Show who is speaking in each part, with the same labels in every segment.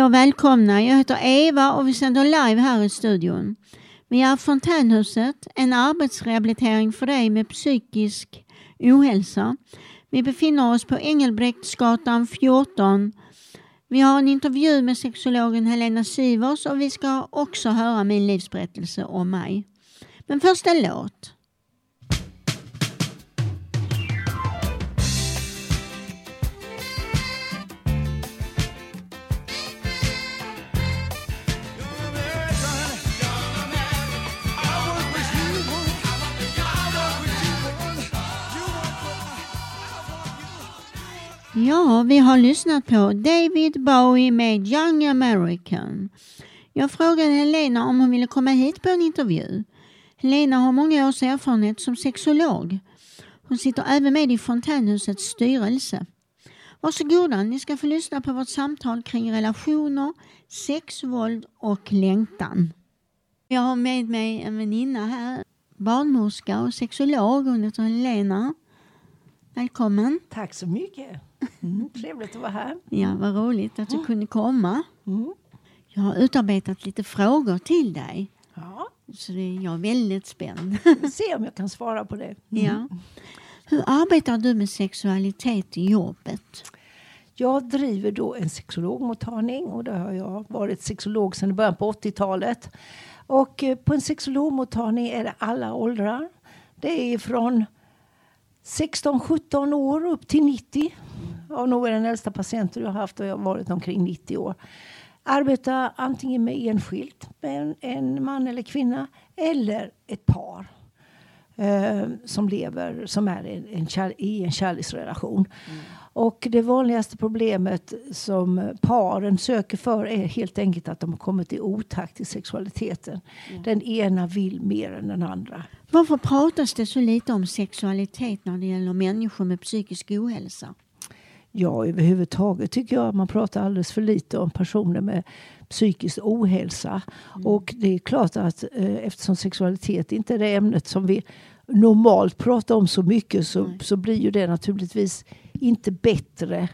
Speaker 1: Hej och välkomna! Jag heter Eva och vi sänder live här i studion. Vi är Fontänhuset, en arbetsrehabilitering för dig med psykisk ohälsa. Vi befinner oss på Engelbrektsgatan 14. Vi har en intervju med sexologen Helena Sivers och vi ska också höra min livsberättelse om mig. Men först en låt. Ja, vi har lyssnat på David Bowie med Young American. Jag frågade Helena om hon ville komma hit på en intervju. Helena har många års erfarenhet som sexolog. Hon sitter även med i Fontänhusets styrelse. Varsågoda, ni ska få lyssna på vårt samtal kring relationer, sex, våld och längtan. Jag har med mig en väninna här, barnmorska och sexolog. Hon heter Helena. Välkommen.
Speaker 2: Tack så mycket. Mm, trevligt att vara här.
Speaker 1: Ja, vad roligt att du
Speaker 2: Mm.
Speaker 1: kunde komma.
Speaker 2: Mm.
Speaker 1: Jag har utarbetat lite frågor till dig.
Speaker 2: Ja,
Speaker 1: Så det, jag är väldigt spänd.
Speaker 2: vi se om jag kan svara på det. Mm.
Speaker 1: ja. Hur arbetar du med sexualitet i jobbet?
Speaker 2: Jag driver då en sexologmottagning och där har jag varit sexolog sedan början på 80-talet. Och eh, på en sexologmottagning är det alla åldrar. Det är från 16-17 år upp till 90. Jag nog är den äldsta patienten jag har haft och jag har varit omkring 90 år. Arbetar antingen med enskilt med en, en man eller kvinna eller ett par eh, som lever som är en, en kär, i en kärleksrelation. Och det vanligaste problemet som paren söker för är helt enkelt att de har kommit i otakt i sexualiteten. Den ena vill mer än den andra.
Speaker 1: Varför pratas det så lite om sexualitet när det gäller människor med psykisk ohälsa?
Speaker 2: Ja, överhuvudtaget tycker jag att man pratar alldeles för lite om personer med psykisk ohälsa. Och det är klart att eh, eftersom sexualitet inte är det ämnet som vi normalt pratar om så mycket så,
Speaker 1: Nej.
Speaker 2: så blir ju det naturligtvis inte bättre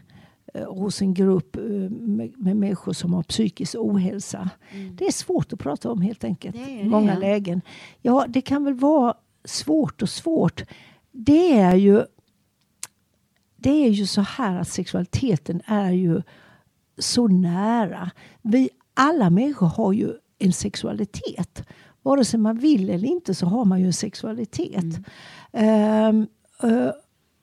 Speaker 2: eh, hos en grupp eh, med, med människor som har psykisk ohälsa. Det är svårt att prata om helt enkelt i många
Speaker 1: ja.
Speaker 2: lägen. Ja, det kan väl vara svårt och svårt. Det är ju det är ju så här att sexualiteten är ju så nära. Vi alla människor har ju en sexualitet. Vare sig man vill eller inte så har man ju en sexualitet. Ehm, eh,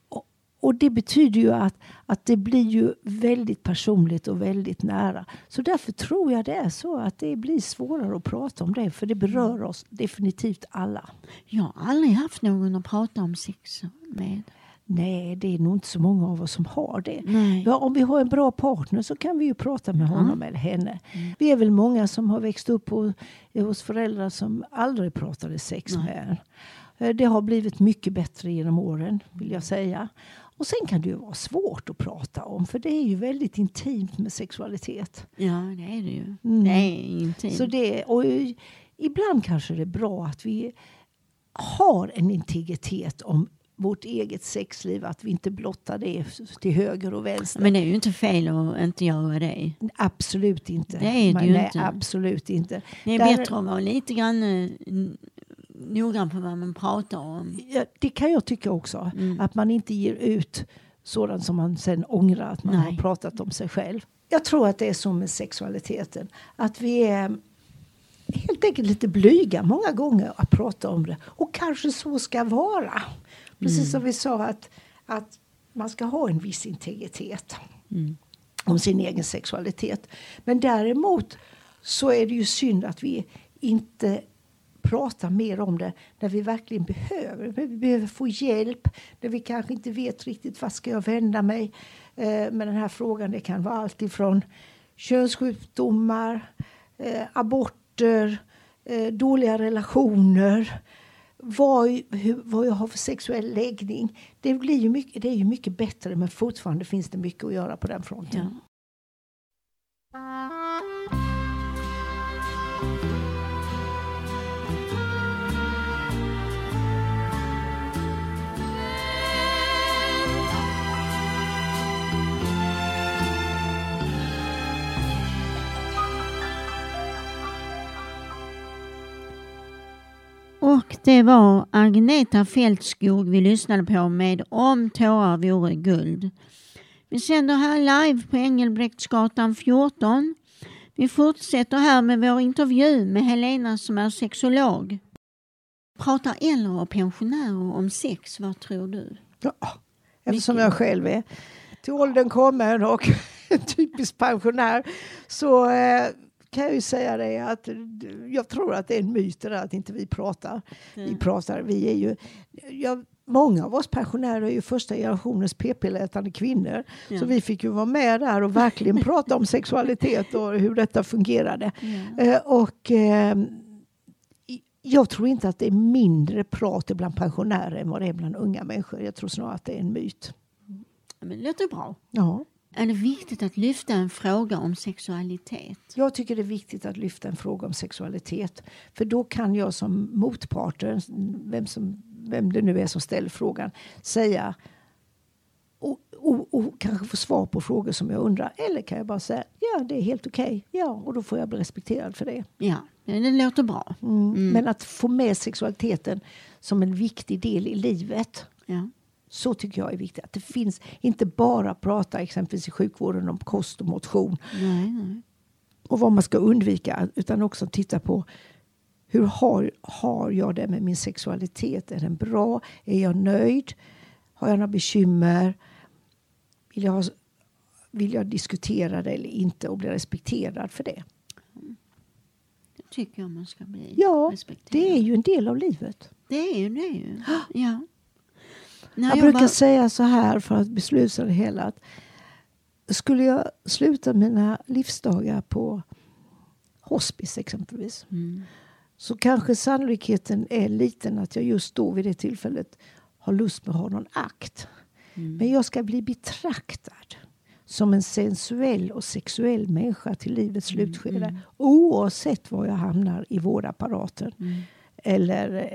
Speaker 2: och- och det betyder ju att, att det blir ju väldigt personligt och väldigt nära. Så därför tror jag det är så att det blir svårare att prata om det. För det berör oss definitivt alla.
Speaker 1: Jag har aldrig haft någon att prata om sex med.
Speaker 2: Nej, det är nog inte så många av oss som har det. Ja, om vi har en bra partner så kan vi ju prata med honom eller henne. Vi är väl många som har växt upp på, hos föräldrar som aldrig pratade sex
Speaker 1: Nej.
Speaker 2: med en. Eh, Det har blivit mycket bättre genom åren, vill jag säga. Och sen kan det ju vara svårt att prata om, för det är ju väldigt intimt med sexualitet.
Speaker 1: Ja, det är det ju.
Speaker 2: Mm.
Speaker 1: Det är intimt.
Speaker 2: Så det, och ibland kanske det är bra att vi har en integritet om vårt eget sexliv, att vi inte blottar det till höger och vänster.
Speaker 1: Men det är ju inte fel att inte göra det.
Speaker 2: Absolut inte.
Speaker 1: Det är det ju
Speaker 2: nej,
Speaker 1: inte.
Speaker 2: Absolut inte.
Speaker 1: Det är
Speaker 2: Där-
Speaker 1: bättre att vara lite grann eh, noggrann på vad man pratar om.
Speaker 2: Ja, det kan jag tycka också.
Speaker 1: Mm.
Speaker 2: Att man inte ger ut sådant som man sen ångrar att man
Speaker 1: Nej.
Speaker 2: har pratat om sig själv. Jag tror att det är så med sexualiteten. Att vi är helt enkelt lite blyga många gånger att prata om det. Och kanske så ska vara. Precis som vi sa att, att man ska ha en viss integritet
Speaker 1: Mm.
Speaker 2: om sin egen sexualitet. Men däremot så är det ju synd att vi inte pratar mer om det när vi verkligen behöver. När vi behöver få hjälp, när vi kanske inte vet riktigt vart ska jag vända mig eh, med den här frågan. Det kan vara allt ifrån könssjukdomar, eh, aborter, eh, dåliga relationer, vad, hur, vad jag har för sexuell läggning. Det, blir ju mycket, det är ju mycket bättre men fortfarande finns det mycket att göra på den fronten.
Speaker 1: Ja. Och det var Agneta Fältskog vi lyssnade på med Om tårar vore guld. Vi sänder här live på Engelbrektsgatan 14. Vi fortsätter här med vår intervju med Helena som är sexolog. Pratar äldre och pensionärer om sex, vad tror du?
Speaker 2: Ja, eftersom
Speaker 1: Mycket.
Speaker 2: jag själv är till åldern kommen och typisk pensionär så eh, kan jag ju säga det att jag tror att det är en myt det där att inte vi pratar. Vi pratar, vi är ju, ja, många av oss pensionärer är ju första generationens p-pillätande kvinnor.
Speaker 1: Ja.
Speaker 2: Så vi fick ju vara med där och verkligen prata om sexualitet och hur detta fungerade.
Speaker 1: Ja.
Speaker 2: Eh, och eh, jag tror inte att det är mindre prat bland pensionärer än vad det är bland unga människor. Jag tror snarare att det är en myt.
Speaker 1: Men det låter bra.
Speaker 2: Ja.
Speaker 1: Är det viktigt att lyfta en fråga om sexualitet?
Speaker 2: Jag tycker det är viktigt att lyfta en fråga om sexualitet. För då kan jag som motparten, vem, som, vem det nu är som ställer frågan, säga och, och, och kanske få svar på frågor som jag undrar. Eller kan jag bara säga ja, det är helt okej. Ja, och då får jag bli respekterad för det.
Speaker 1: Ja, det låter bra.
Speaker 2: Mm. Men att få med sexualiteten som en viktig del i livet.
Speaker 1: Ja.
Speaker 2: Så tycker jag är viktigt. Att det finns inte bara prata exempelvis i sjukvården om kost och motion
Speaker 1: Nej, nej.
Speaker 2: och vad man ska undvika utan också titta på hur har, har jag det med min sexualitet? Är den bra? Är jag nöjd? Har jag några bekymmer? Vill jag, ha, vill jag diskutera det eller inte och bli respekterad för det?
Speaker 1: Det tycker jag man ska bli
Speaker 2: Ja,
Speaker 1: respekterad.
Speaker 2: det är ju en del av livet.
Speaker 1: Det är ju det. är Ju. Ja. När
Speaker 2: Jag brukar säga så här för att besluta det hela. Att skulle jag sluta mina livsdagar på hospice exempelvis
Speaker 1: Mm.
Speaker 2: så kanske sannolikheten är liten att jag just då vid det tillfället har lust med att ha någon akt.
Speaker 1: Mm.
Speaker 2: Men jag ska bli betraktad som en sensuell och sexuell människa till livets slutskede oavsett var jag hamnar i vårdapparaten
Speaker 1: Mm.
Speaker 2: Eller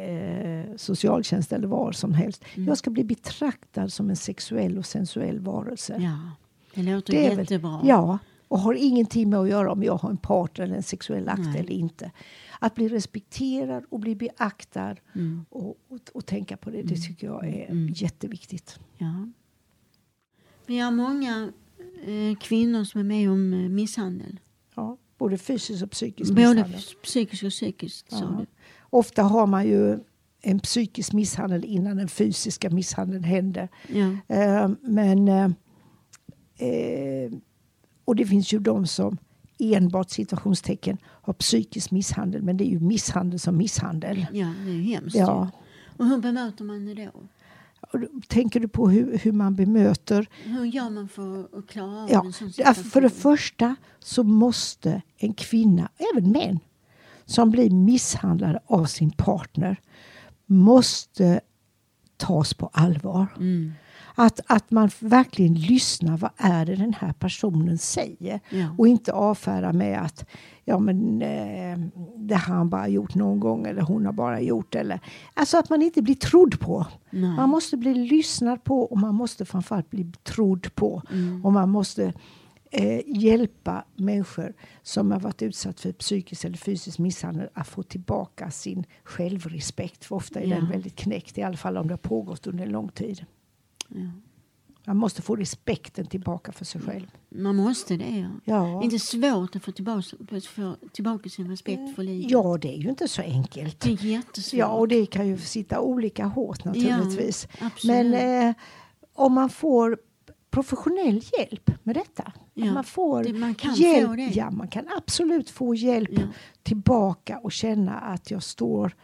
Speaker 2: eh, socialtjänst eller var som helst. Jag ska bli betraktad som en sexuell och sensuell varelse.
Speaker 1: Ja, det låter
Speaker 2: Det är väl-
Speaker 1: jättebra.
Speaker 2: Ja, och har ingenting med att göra om jag har en partner eller en sexuell akt
Speaker 1: Nej.
Speaker 2: eller inte. Att bli respekterad och bli beaktad
Speaker 1: Mm.
Speaker 2: och, och, och tänka på det, det tycker jag är
Speaker 1: Mm.
Speaker 2: jätteviktigt.
Speaker 1: Ja. Vi har många eh, kvinnor som är med om eh, misshandel.
Speaker 2: Ja, både fysiskt och psykisk
Speaker 1: Både
Speaker 2: misshandel.
Speaker 1: psykiskt och psykiskt. sa
Speaker 2: Ja.
Speaker 1: du.
Speaker 2: Ofta har man ju en psykisk misshandel innan den fysiska misshandeln händer.
Speaker 1: Ja.
Speaker 2: Eh, men, eh, eh, och det finns ju de som enbart situationstecken har psykisk misshandel. Men det är ju misshandel som misshandel.
Speaker 1: ja, det är hemskt.
Speaker 2: Ja.
Speaker 1: Och hur bemöter man det då?
Speaker 2: Tänker du på hur, hur man bemöter?
Speaker 1: Hur gör man för att klara av
Speaker 2: Ja,
Speaker 1: en sån situation?
Speaker 2: för det första så måste en kvinna, även män, som blir misshandlade av sin partner måste tas på allvar.
Speaker 1: Mm.
Speaker 2: Att, att man verkligen lyssnar. Vad är det den här personen säger?
Speaker 1: Ja.
Speaker 2: Och inte avfärda med att ja, men, eh, det har han bara gjort någon gång eller hon har bara gjort. Eller, alltså att man inte blir trodd på.
Speaker 1: Nej.
Speaker 2: Man måste bli lyssnad på och man måste framförallt bli trodd på.
Speaker 1: Mm.
Speaker 2: Och man måste eh, hjälpa människor som har varit utsatt för psykisk eller fysisk misshandel att få tillbaka sin självrespekt. För ofta är
Speaker 1: Ja.
Speaker 2: den väldigt knäckt, i alla fall om det har pågått under en lång tid.
Speaker 1: Ja.
Speaker 2: Man måste få respekten tillbaka för sig själv.
Speaker 1: Man måste det. Ja.
Speaker 2: Ja,
Speaker 1: Inte svårt att få tillbaka, få tillbaka sin respekt för livet.
Speaker 2: ja det är ju inte så enkelt.
Speaker 1: Det är jättesvårt.
Speaker 2: Ja, och det kan ju sitta olika hårt naturligtvis.
Speaker 1: absolut.
Speaker 2: Men eh, om man får professionell hjälp med detta.
Speaker 1: Ja,
Speaker 2: man får
Speaker 1: det- man kan
Speaker 2: hjälp.
Speaker 1: få.
Speaker 2: Ja, man kan absolut få hjälp
Speaker 1: Ja.
Speaker 2: tillbaka och känna att jag står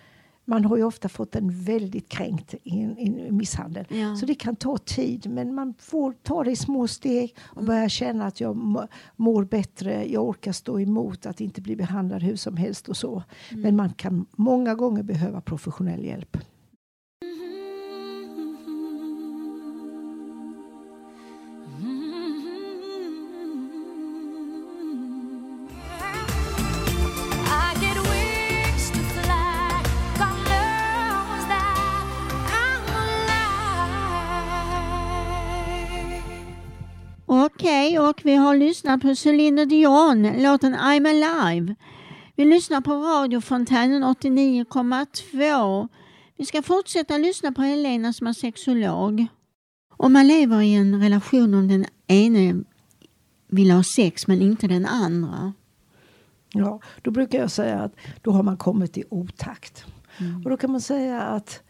Speaker 2: man har ju ofta fått en väldigt kränkt i en, i en misshandel.
Speaker 1: Ja.
Speaker 2: Så det kan ta tid men man får ta det i små steg och
Speaker 1: Mm.
Speaker 2: börja känna att jag må- mår bättre, jag orkar stå emot att inte bli behandlad hur som helst och så.
Speaker 1: Mm.
Speaker 2: Men man kan många gånger behöva professionell hjälp.
Speaker 1: Och vi har lyssnat på Celine Dion, låten I'm alive. Vi lyssnar på radiofontänen 89,2. Vi ska fortsätta lyssna på Helena som är sexolog. Om man lever i en relation om den ene vill ha sex men inte den andra.
Speaker 2: Ja, då brukar jag säga att då har man kommit i otakt.
Speaker 1: Mm.
Speaker 2: Och då kan man säga att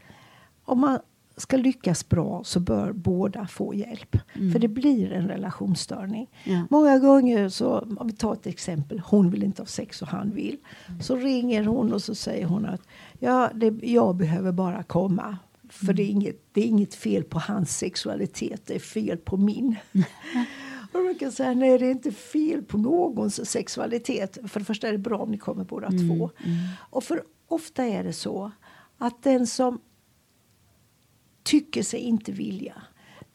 Speaker 2: om man ska lyckas bra så bör båda få hjälp. För det blir en relationsstörning.
Speaker 1: Ja.
Speaker 2: Många gånger så, om vi tar ett exempel, hon vill inte ha sex och han vill. Så ringer hon och så säger hon att ja, det, jag behöver bara komma. För det, är inget, det är inget fel på hans sexualitet, det är fel på min. Och då kan säga, nej det är inte fel på någons sexualitet. För det första är det bra om ni kommer båda två. Och för ofta är det så att den som tycker sig inte vilja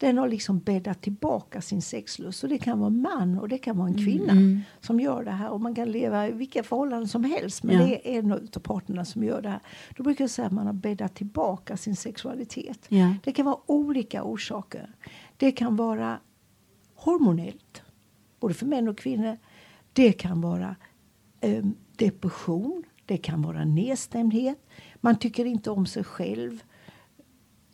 Speaker 2: den har liksom bäddat tillbaka sin sexlust. Och det kan vara en man och det kan vara en kvinna som gör det här. Och man kan leva i vilka förhållanden som helst. Men
Speaker 1: Ja.
Speaker 2: det är en av parterna som gör det här. Då brukar jag säga att man har bäddat tillbaka sin sexualitet.
Speaker 1: Ja.
Speaker 2: Det kan vara olika orsaker. Det kan vara hormonellt, både för män och kvinnor. Det kan vara eh, depression, det kan vara nedstämdhet. Man tycker inte om sig själv.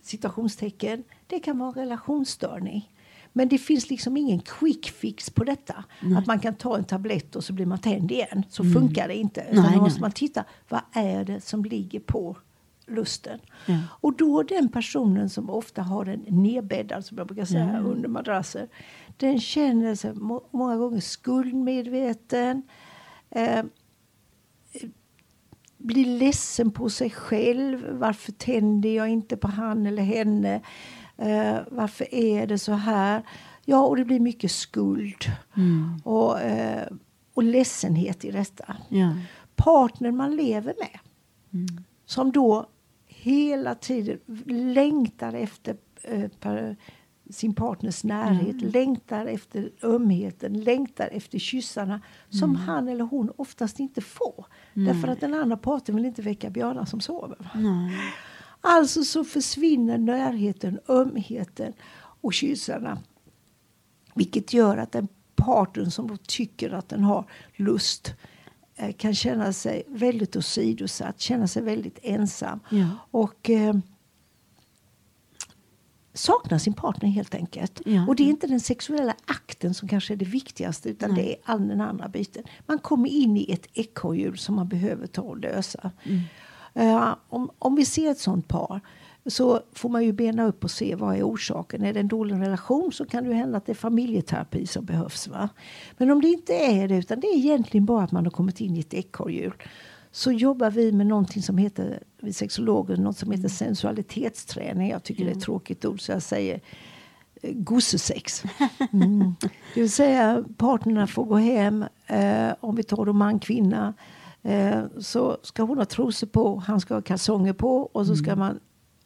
Speaker 2: Citationstecken. Det kan vara en relationsstörning. Men det finns liksom ingen quick fix på detta. Att man kan ta en tablett och så blir man tänd igen. Så funkar det inte. Utan
Speaker 1: Nej,
Speaker 2: då måste
Speaker 1: nej.
Speaker 2: man titta, vad är det som ligger på lusten?
Speaker 1: Ja.
Speaker 2: Och då den personen som ofta har den nedbäddad, som jag brukar säga, under madrasser. Den känner sig må- många gånger skuldmedveten. Eh, blir ledsen på sig själv. Varför tänder jag inte på han eller henne? Eh, varför är det så här? Ja, och det blir mycket skuld och, eh, och ledsenhet i detta.
Speaker 1: Ja.
Speaker 2: Partnern man lever med som då hela tiden längtar efter eh, sin partners närhet, längtar efter ömheten, längtar efter kyssarna som han eller hon oftast inte får. Därför att den andra parten vill inte väcka björnar som sover. Alltså så försvinner närheten, ömheten och kyssarna. Vilket gör att den parten som då tycker att den har lust eh, kan känna sig väldigt åsidosatt, känna sig väldigt ensam.
Speaker 1: Ja.
Speaker 2: Och eh, saknar sin partner helt enkelt.
Speaker 1: Ja.
Speaker 2: Och det är inte den sexuella akten som kanske är det viktigaste utan det är all den andra biten. Man kommer in i ett ekorrhjul som man behöver ta och lösa. Eh, om, om vi ser ett sånt par så får man ju bena upp och se vad är orsaken. Är det en dålig relation så kan det ju hända att det är familjeterapi som behövs. Va? Men om det inte är det utan det är egentligen bara att man har kommit in i ett ekorrhjul så jobbar vi med någonting som heter, vi sexologer, något som heter sensualitetsträning. Jag tycker det är ett tråkigt ord så jag säger eh, gossesex. Mm. Det vill säga partnerna får gå hem, eh, om vi tar då man, kvinna, eh, så ska hon ha trosor på, han ska ha kalsonger på och så ska man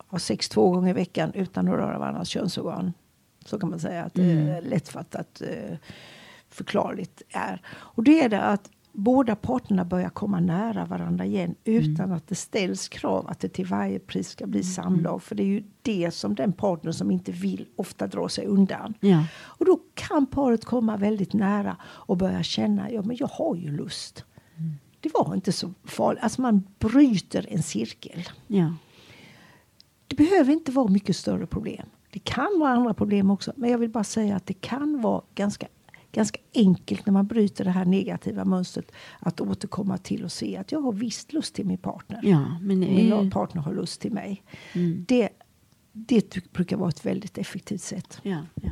Speaker 2: ha sex två gånger i veckan utan att röra varandras könsorgan. Så kan man säga att det är lättfattat eh, förklarligt är. Och det är det att båda parterna börjar komma nära varandra igen utan att det ställs krav att det till varje pris ska bli samlag. För det är ju det som den partner som inte vill ofta drar sig undan.
Speaker 1: Ja.
Speaker 2: Och då kan paret komma väldigt nära och börja känna, ja men jag har ju lust. Det var inte så farligt. Alltså man bryter en cirkel.
Speaker 1: Ja.
Speaker 2: Det behöver inte vara mycket större problem. Det kan vara andra problem också. Men jag vill bara säga att det kan vara ganska, ganska enkelt när man bryter det här negativa mönstret. Att återkomma till och se att jag har visst lust till min partner.
Speaker 1: ja, men är
Speaker 2: Min partner har lust till mig.
Speaker 1: Mm.
Speaker 2: Det, det brukar vara ett väldigt effektivt sätt.
Speaker 1: Ja, ja.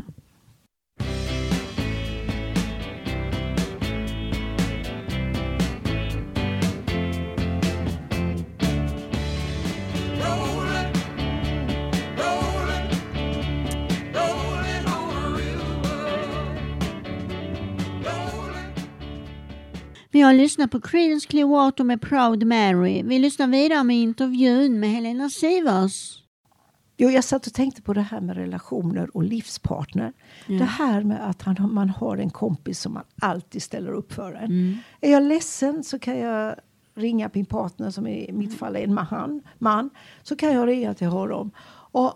Speaker 1: Vi har lyssnat på Creedence Clearwater med Proud Mary. Vi lyssnar vidare med intervjun med Helena Sivers.
Speaker 2: Jo, jag satt och tänkte på det här med relationer och livspartner. Det här med att han, man har en kompis som man alltid ställer upp för en. Är jag ledsen så kan jag ringa min partner, som i mitt fall är en man, man så kan jag ringa till honom. Och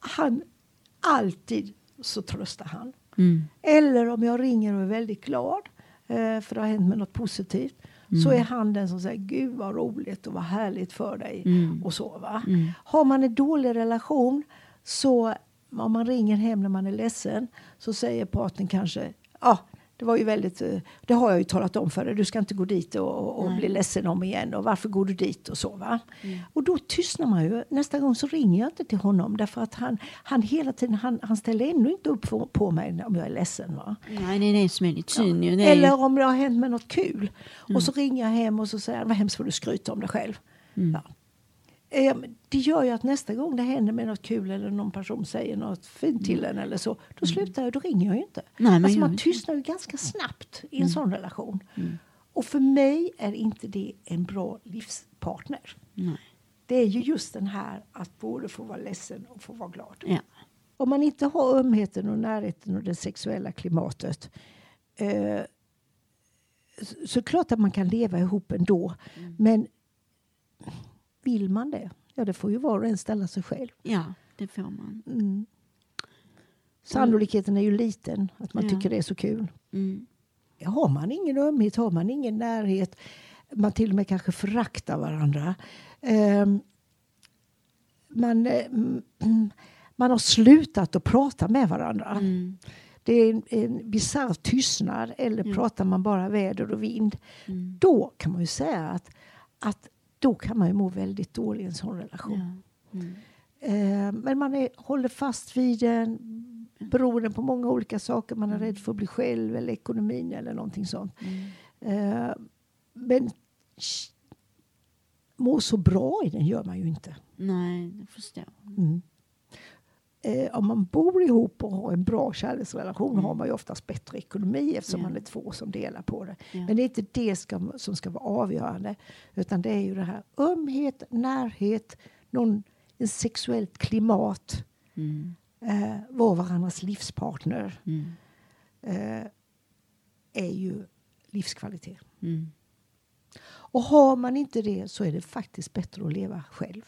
Speaker 2: han, alltid så tröstar han. Eller om jag ringer och är väldigt glad, eh, för det har hänt med något positivt, så är han den som säger Gud vad roligt och vad härligt för dig.
Speaker 1: Mm.
Speaker 2: Och så, va?
Speaker 1: Mm.
Speaker 2: Har man en dålig relation så om man ringer hem när man är ledsen så säger partnern kanske ja, det var ju väldigt, eh, det har jag ju talat om för dig, du ska inte gå dit och, och, bli ledsen om igen och varför går du dit och så va. Och då tystnar man ju. Nästa gång så ringer jag inte till honom därför att han, han hela tiden, han, han ställer ännu inte upp på, på mig om jag är ledsen va.
Speaker 1: Nej, det är det som är ju. Det är
Speaker 2: Eller om det har hänt med något kul. Och så ringer jag hem och så säger han, vad hemskt vad du skryter om dig själv. Ja. Eh, Det gör ju att nästa gång det händer med något kul eller någon person säger något fint till en eller så, då slutar jag, då ringer jag ju inte.
Speaker 1: Nej, man
Speaker 2: alltså man tystnar ju ganska snabbt i en sån relation. Och för mig är inte det en bra livspartner.
Speaker 1: nej.
Speaker 2: Det är ju just den här att både få vara ledsen och få vara glad.
Speaker 1: Ja.
Speaker 2: Om man inte har ömheten och närheten och det sexuella klimatet eh, så, så klart att man kan leva ihop ändå. Men vill man det? Ja, det får ju var och en ställa sig själv.
Speaker 1: ja, det får man.
Speaker 2: Mm. Sannolikheten är ju liten att man
Speaker 1: Ja.
Speaker 2: tycker det är så kul.
Speaker 1: Mm.
Speaker 2: Har man ingen ömhet, har man ingen närhet, man till och med kanske föraktar varandra. ehm, man, mm, man har slutat att prata med varandra.
Speaker 1: Mm.
Speaker 2: Det är en, en bisarr tystnad eller
Speaker 1: Ja.
Speaker 2: pratar man bara väder och vind.
Speaker 1: Mm.
Speaker 2: Då kan man ju säga att, att då kan man ju må väldigt dåligt i en sån relation.
Speaker 1: Ja. Mm.
Speaker 2: Eh, men man är, håller fast vid den beroende på många olika saker. Man är rädd för att bli själv eller ekonomin eller någonting sånt.
Speaker 1: Mm.
Speaker 2: Eh, men må så bra i den gör man ju inte.
Speaker 1: Nej, jag förstår.
Speaker 2: Mm. Eh, om man bor ihop och har en bra kärleksrelation har man ju oftast bättre ekonomi eftersom
Speaker 1: Ja.
Speaker 2: man är två som delar på det.
Speaker 1: Ja.
Speaker 2: Men det är inte det ska, som ska vara avgörande. Utan det är ju det här ömhet, närhet, någon, en sexuellt klimat,
Speaker 1: Mm.
Speaker 2: eh, vara varandras livspartner
Speaker 1: Mm.
Speaker 2: eh, är ju livskvalitet.
Speaker 1: Mm.
Speaker 2: Och har man inte det så är det faktiskt bättre att leva själv.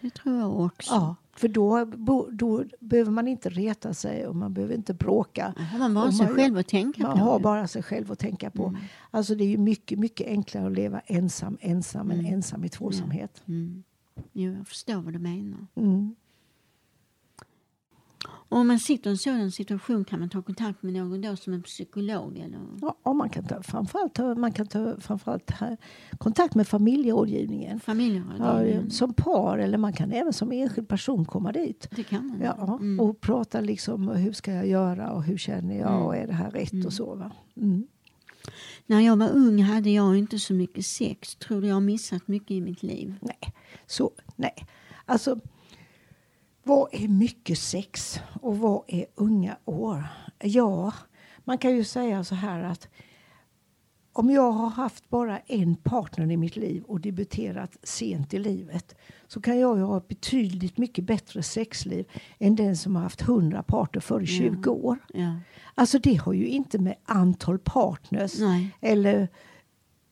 Speaker 1: Det tror jag också.
Speaker 2: Ja, för då, då behöver man inte reta sig och man behöver inte bråka.
Speaker 1: Har man bara
Speaker 2: Och
Speaker 1: sig
Speaker 2: man-
Speaker 1: själv att tänka
Speaker 2: Man
Speaker 1: på.
Speaker 2: har
Speaker 1: ju.
Speaker 2: bara sig själv att tänka på.
Speaker 1: Mm.
Speaker 2: Alltså det är ju mycket, mycket enklare att leva ensam, ensam än
Speaker 1: Mm.
Speaker 2: ensam i tvåsamhet.
Speaker 1: Mm. Jo, jag förstår vad du menar.
Speaker 2: Mm.
Speaker 1: Om man sitter i en sådan situation kan man ta kontakt med någon då som en psykolog eller?
Speaker 2: Ja, och man kan ta, framförallt, man kan ta framförallt ta kontakt med familjerådgivningen. Ja,
Speaker 1: familjerådgivning?
Speaker 2: som par eller man kan även som enskild person komma dit.
Speaker 1: det kan man.
Speaker 2: Ja,
Speaker 1: Mm.
Speaker 2: Och prata liksom hur ska jag göra och hur känner jag
Speaker 1: Mm.
Speaker 2: och är det här rätt och så. Mm.
Speaker 1: När jag var ung hade jag inte så mycket sex. Tror du jag har missat mycket i mitt liv?
Speaker 2: Nej, så nej. Alltså, vad är mycket sex och vad är unga år? Ja, man kan ju säga så här att om jag har haft bara en partner i mitt liv och debuterat sent i livet så kan jag ju ha ett betydligt mycket bättre sexliv än den som har haft 100 partner före 20 år.
Speaker 1: Ja.
Speaker 2: Alltså det har ju inte med antal partners
Speaker 1: Nej.
Speaker 2: eller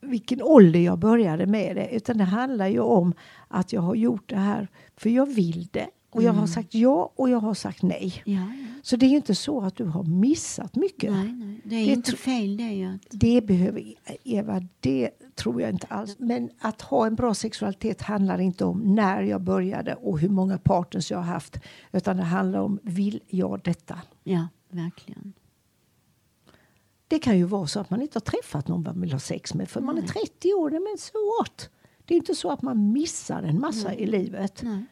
Speaker 2: vilken ålder jag började med det. Utan det handlar ju om att jag har gjort det här för jag vill det. Och jag har sagt ja och jag har sagt nej.
Speaker 1: Ja, ja.
Speaker 2: Så det är ju inte så att du har missat mycket.
Speaker 1: Nej, nej. Det är
Speaker 2: Det
Speaker 1: inte fel det att...
Speaker 2: Det behöver Eva, det tror jag inte alls. Men att ha en bra sexualitet handlar inte om när jag började och hur många partners jag har haft. Utan det handlar om, vill jag detta?
Speaker 1: Ja, verkligen.
Speaker 2: Det kan ju vara så att man inte har träffat någon man vill ha sex med för man är 30 år. Nej, Men så what? Det är inte så att man missar en massa i livet.
Speaker 1: Nej.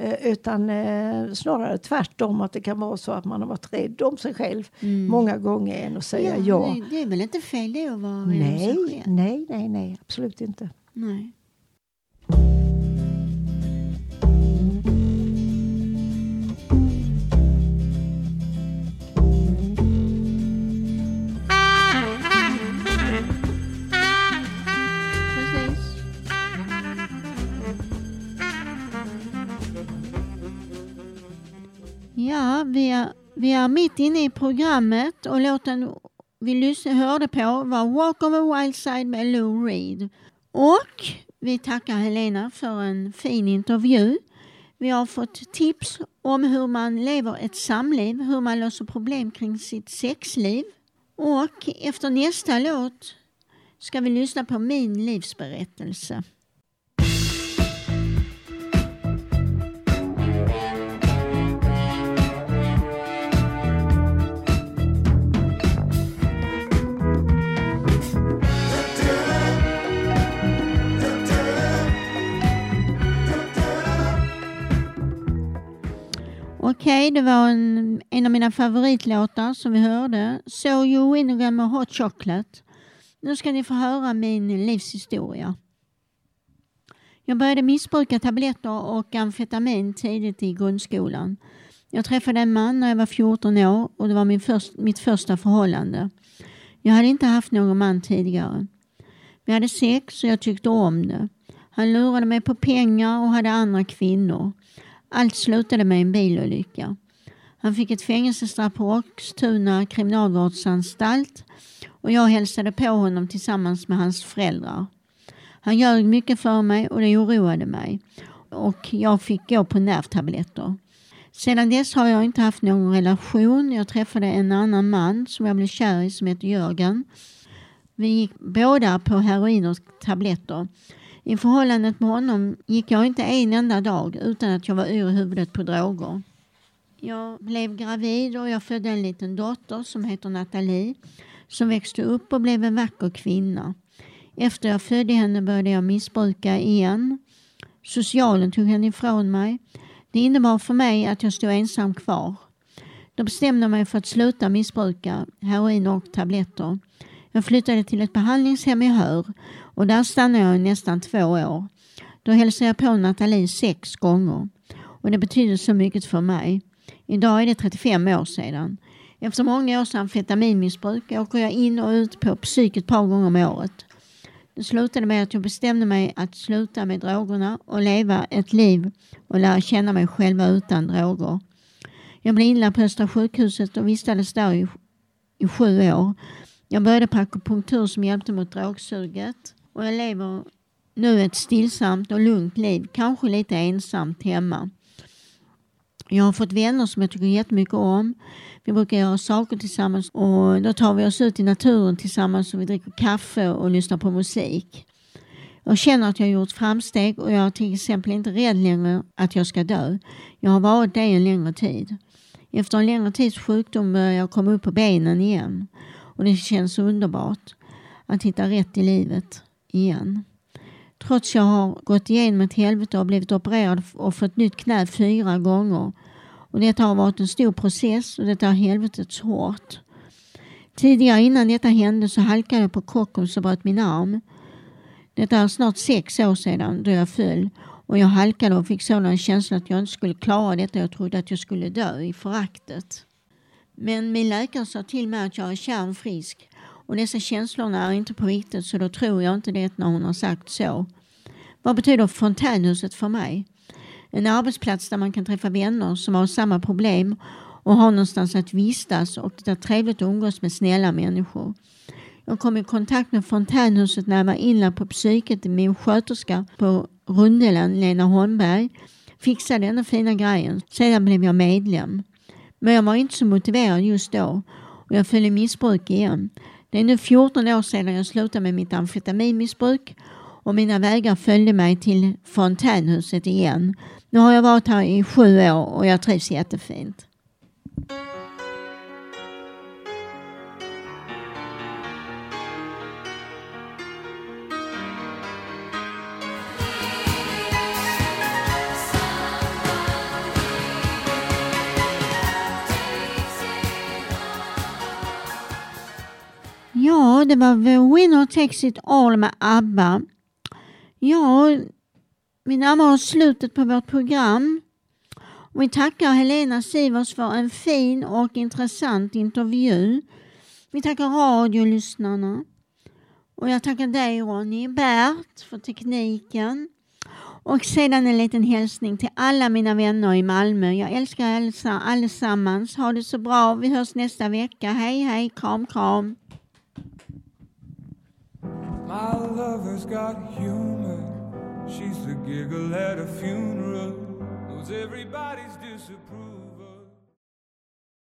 Speaker 2: Eh, utan eh, snarare tvärtom att det kan vara så att man har varit rädd om sig själv
Speaker 1: Mm.
Speaker 2: många gånger än att säga ja.
Speaker 1: Det, det är väl inte fel det att vara rädd om sig
Speaker 2: Nej,
Speaker 1: själv?
Speaker 2: nej, nej, nej, absolut inte.
Speaker 1: Nej. Vi är mitt inne i programmet och låten vi hörde på var Walk of a Wild Side med Lou Reed. Och vi tackar Helena för en fin intervju. Vi har fått tips om hur man lever ett samliv, hur man löser problem kring sitt sexliv. Och efter nästa låt ska vi lyssna på min livsberättelse. Okej, det var en, en av mina favoritlåtar som vi hörde. So You Winnegan med Hot Chocolate. Nu ska ni få höra min livshistoria. Jag började missbruka tabletter och amfetamin tidigt i grundskolan. Jag träffade en man när jag var 14 år och det var min först, mitt första förhållande. Jag hade inte haft någon man tidigare. Vi hade sex och jag tyckte om det. Han lurade mig på pengar och hade andra kvinnor. Allt slutade med en bilolycka. Han fick ett fängelsestraff på Roxtuna kriminalvårdsanstalt och jag hälsade på honom tillsammans med hans föräldrar. Han ljög mycket för mig och det oroade mig och jag fick gå på nervtabletter. Sedan dess har jag inte haft någon relation. Jag träffade en annan man som jag blev kär i som heter Jörgen. Vi gick båda på heroin och tabletter. I förhållandet med honom gick jag inte en enda dag utan att jag var yr i huvudet på droger. Jag blev gravid och jag födde en liten dotter som heter Nathalie som växte upp och blev en vacker kvinna. Efter jag födde henne började jag missbruka igen. Socialen tog henne ifrån mig. Det innebar för mig att jag stod ensam kvar. Då bestämde jag mig för att sluta missbruka heroin och tabletter. Jag flyttade till ett behandlingshem i Hör och där stannade jag i nästan två år. Då hälsade jag på Nathalie sex gånger och det betyder så mycket för mig. Idag är det 35 år sedan. Efter många års amfetaminmissbruk åker jag in och ut på psyk ett par gånger om året. Det slutade med att jag bestämde mig att sluta med drogerna och leva ett liv och lära känna mig själva utan droger. Jag blev inlagd på Östra sjukhuset och vistades där i, i sju år. Jag började på akupunktur som hjälpte mot drogsuget och jag lever nu ett stillsamt och lugnt liv, kanske lite ensamt hemma. Jag har fått vänner som jag tycker jättemycket om. Vi brukar göra saker tillsammans och då tar vi oss ut i naturen tillsammans och vi dricker kaffe och lyssnar på musik. Jag känner att jag har gjort framsteg och jag är till exempel inte rädd längre att jag ska dö. Jag har varit det en längre tid. Efter en längre tids sjukdom börjar jag komma upp på benen igen och det känns underbart att hitta rätt i livet igen. Trots jag har gått igenom ett helvete och blivit opererad och fått nytt knä fyra gånger. Och detta har varit en stor process och detta har helvetets hårt. Tidigare innan detta hände så halkade jag på Kockums och bröt min arm. Detta är snart sex år sedan då jag föll och jag halkade och fick sådan känsla att jag inte skulle klara detta. Jag trodde att jag skulle dö i föraktet. Men min läkare sa till mig att jag är kärnfrisk och dessa känslorna är inte på riktigt så då tror jag inte det när hon har sagt så. Vad betyder fontänhuset för mig? En arbetsplats där man kan träffa vänner som har samma problem och har någonstans att vistas och det är trevligt att umgås med snälla människor. Jag kom i kontakt med fontänhuset när jag var inlagd på psyket. Min sköterska på Rundelen, Lena Holmberg, fixade denna fina grejen. Sedan blev jag medlem. Men jag var inte så motiverad just då och jag föll i missbruk igen. Det är nu 14 år sedan jag slutade med mitt amfetaminmissbruk och mina vägar följde mig till fontänhuset igen. Nu har jag varit här i sju år och jag trivs jättefint. Ja, det var The Winner Takes It All med ABBA. Ja, vi närmar oss slutet på vårt program. Och vi tackar Helena Sivers för en fin och intressant intervju. Vi tackar radiolyssnarna. Och jag tackar dig Ronny Bert för tekniken. Och sedan en liten hälsning till alla mina vänner i Malmö. Jag älskar er allesammans. Ha det så bra. Vi hörs nästa vecka. Hej hej, kram kram.
Speaker 3: My lover's got humor. She's the giggle at a funeral. Knows everybody's disapproval.